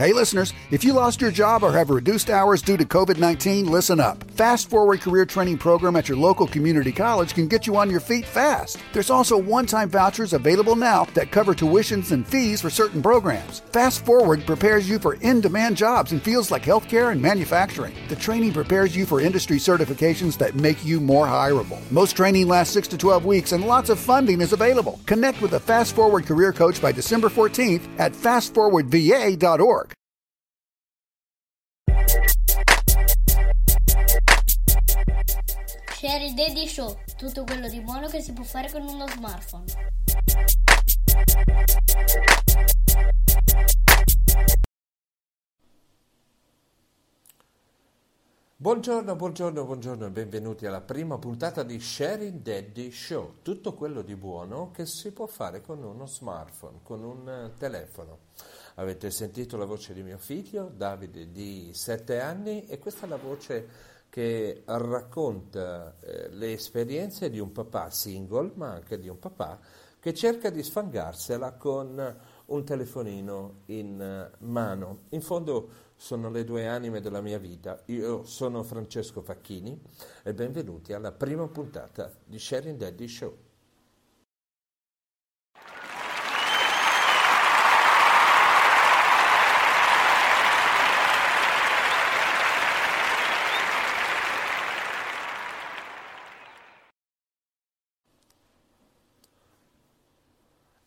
Hey, listeners, if you lost your job or have reduced hours due to COVID 19, listen up. Fast Forward Career Training Program at your local community college can get you on your feet fast. There's also one time vouchers available now that cover tuitions and fees for certain programs. Fast Forward prepares you for in demand jobs in fields like healthcare and manufacturing. The training prepares you for industry certifications that make you more hireable. Most training lasts 6 to 12 weeks and lots of funding is available. Connect with a Fast Forward Career Coach by December 14th at fastforwardva.org. Sherry Daddy Show, tutto quello di buono che si può fare con uno smartphone. Buongiorno, buongiorno, buongiorno e benvenuti alla prima puntata di Sharing Daddy Show, tutto quello di buono che si può fare con uno smartphone, con un eh, telefono. Avete sentito la voce di mio figlio, Davide di 7 anni, e questa è la voce che racconta eh, le esperienze di un papà single, ma anche di un papà che cerca di sfangarsela con un telefonino in eh, mano. In fondo sono le due anime della mia vita. Io sono Francesco Facchini e benvenuti alla prima puntata di Sharing Daddy Show.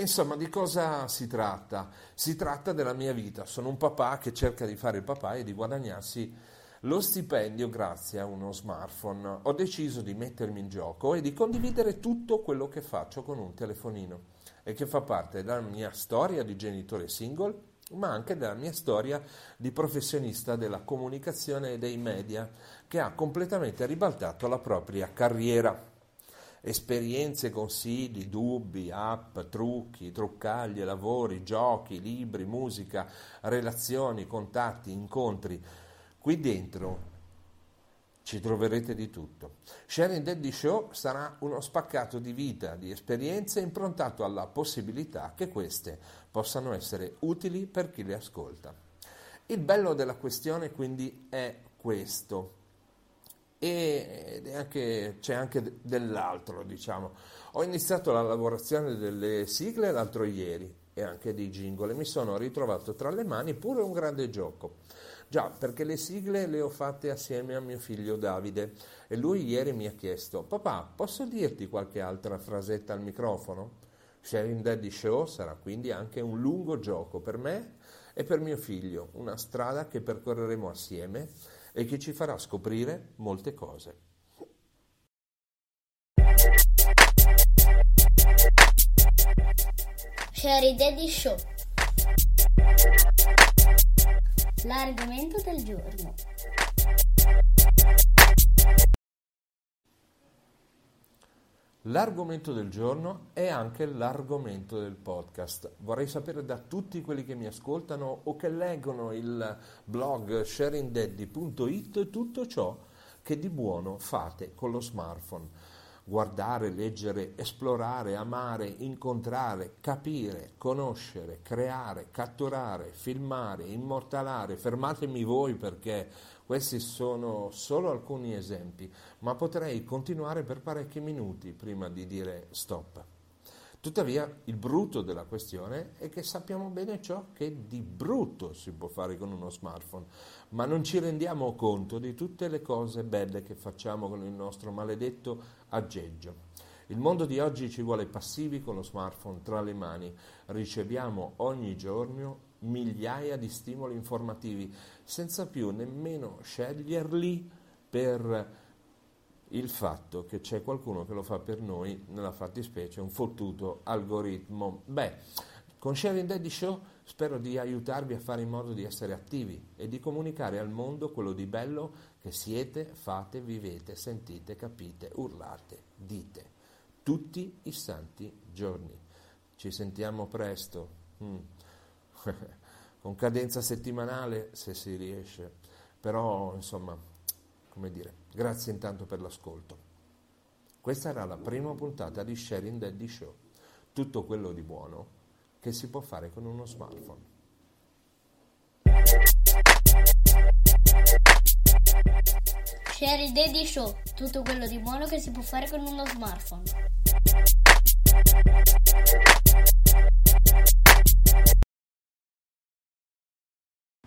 Insomma, di cosa si tratta? Si tratta della mia vita. Sono un papà che cerca di fare il papà e di guadagnarsi lo stipendio grazie a uno smartphone. Ho deciso di mettermi in gioco e di condividere tutto quello che faccio con un telefonino e che fa parte della mia storia di genitore single, ma anche della mia storia di professionista della comunicazione e dei media che ha completamente ribaltato la propria carriera esperienze, consigli, dubbi, app, trucchi, truccaglie, lavori, giochi, libri, musica, relazioni, contatti, incontri. Qui dentro ci troverete di tutto. Sharing Daddy Show sarà uno spaccato di vita, di esperienze improntato alla possibilità che queste possano essere utili per chi le ascolta. Il bello della questione quindi è questo e anche, c'è anche dell'altro, diciamo. Ho iniziato la lavorazione delle sigle l'altro ieri e anche dei jingle e mi sono ritrovato tra le mani pure un grande gioco. Già, perché le sigle le ho fatte assieme a mio figlio Davide e lui ieri mi ha chiesto, papà, posso dirti qualche altra frasetta al microfono? Sharing Daddy Show sarà quindi anche un lungo gioco per me e per mio figlio, una strada che percorreremo assieme e che ci farà scoprire molte cose. Sherry Daddy Show. L'argomento del giorno. L'argomento del giorno è anche l'argomento del podcast. Vorrei sapere da tutti quelli che mi ascoltano o che leggono il blog sharingdaddy.it tutto ciò che di buono fate con lo smartphone. Guardare, leggere, esplorare, amare, incontrare, capire, conoscere, creare, catturare, filmare, immortalare. Fermatemi voi perché questi sono solo alcuni esempi, ma potrei continuare per parecchi minuti prima di dire stop. Tuttavia, il brutto della questione è che sappiamo bene ciò che di brutto si può fare con uno smartphone, ma non ci rendiamo conto di tutte le cose belle che facciamo con il nostro maledetto aggeggio. Il mondo di oggi ci vuole passivi con lo smartphone tra le mani. Riceviamo ogni giorno migliaia di stimoli informativi senza più nemmeno sceglierli per il fatto che c'è qualcuno che lo fa per noi, nella fattispecie un fottuto algoritmo. Beh, con Sharing Daddy Show spero di aiutarvi a fare in modo di essere attivi e di comunicare al mondo quello di bello che siete, fate, vivete, sentite, capite, urlate, dite, tutti i santi giorni. Ci sentiamo presto. Mm. con cadenza settimanale se si riesce, però insomma, come dire, grazie intanto per l'ascolto. Questa era la prima puntata di Sharing Daddy Show, tutto quello di buono che si può fare con uno smartphone. Sharing Daddy Show, tutto quello di buono che si può fare con uno smartphone.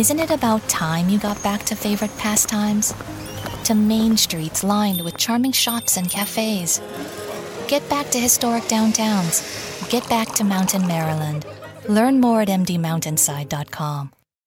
Isn't it about time you got back to favorite pastimes? To main streets lined with charming shops and cafes. Get back to historic downtowns. Get back to Mountain Maryland. Learn more at mdmountainside.com.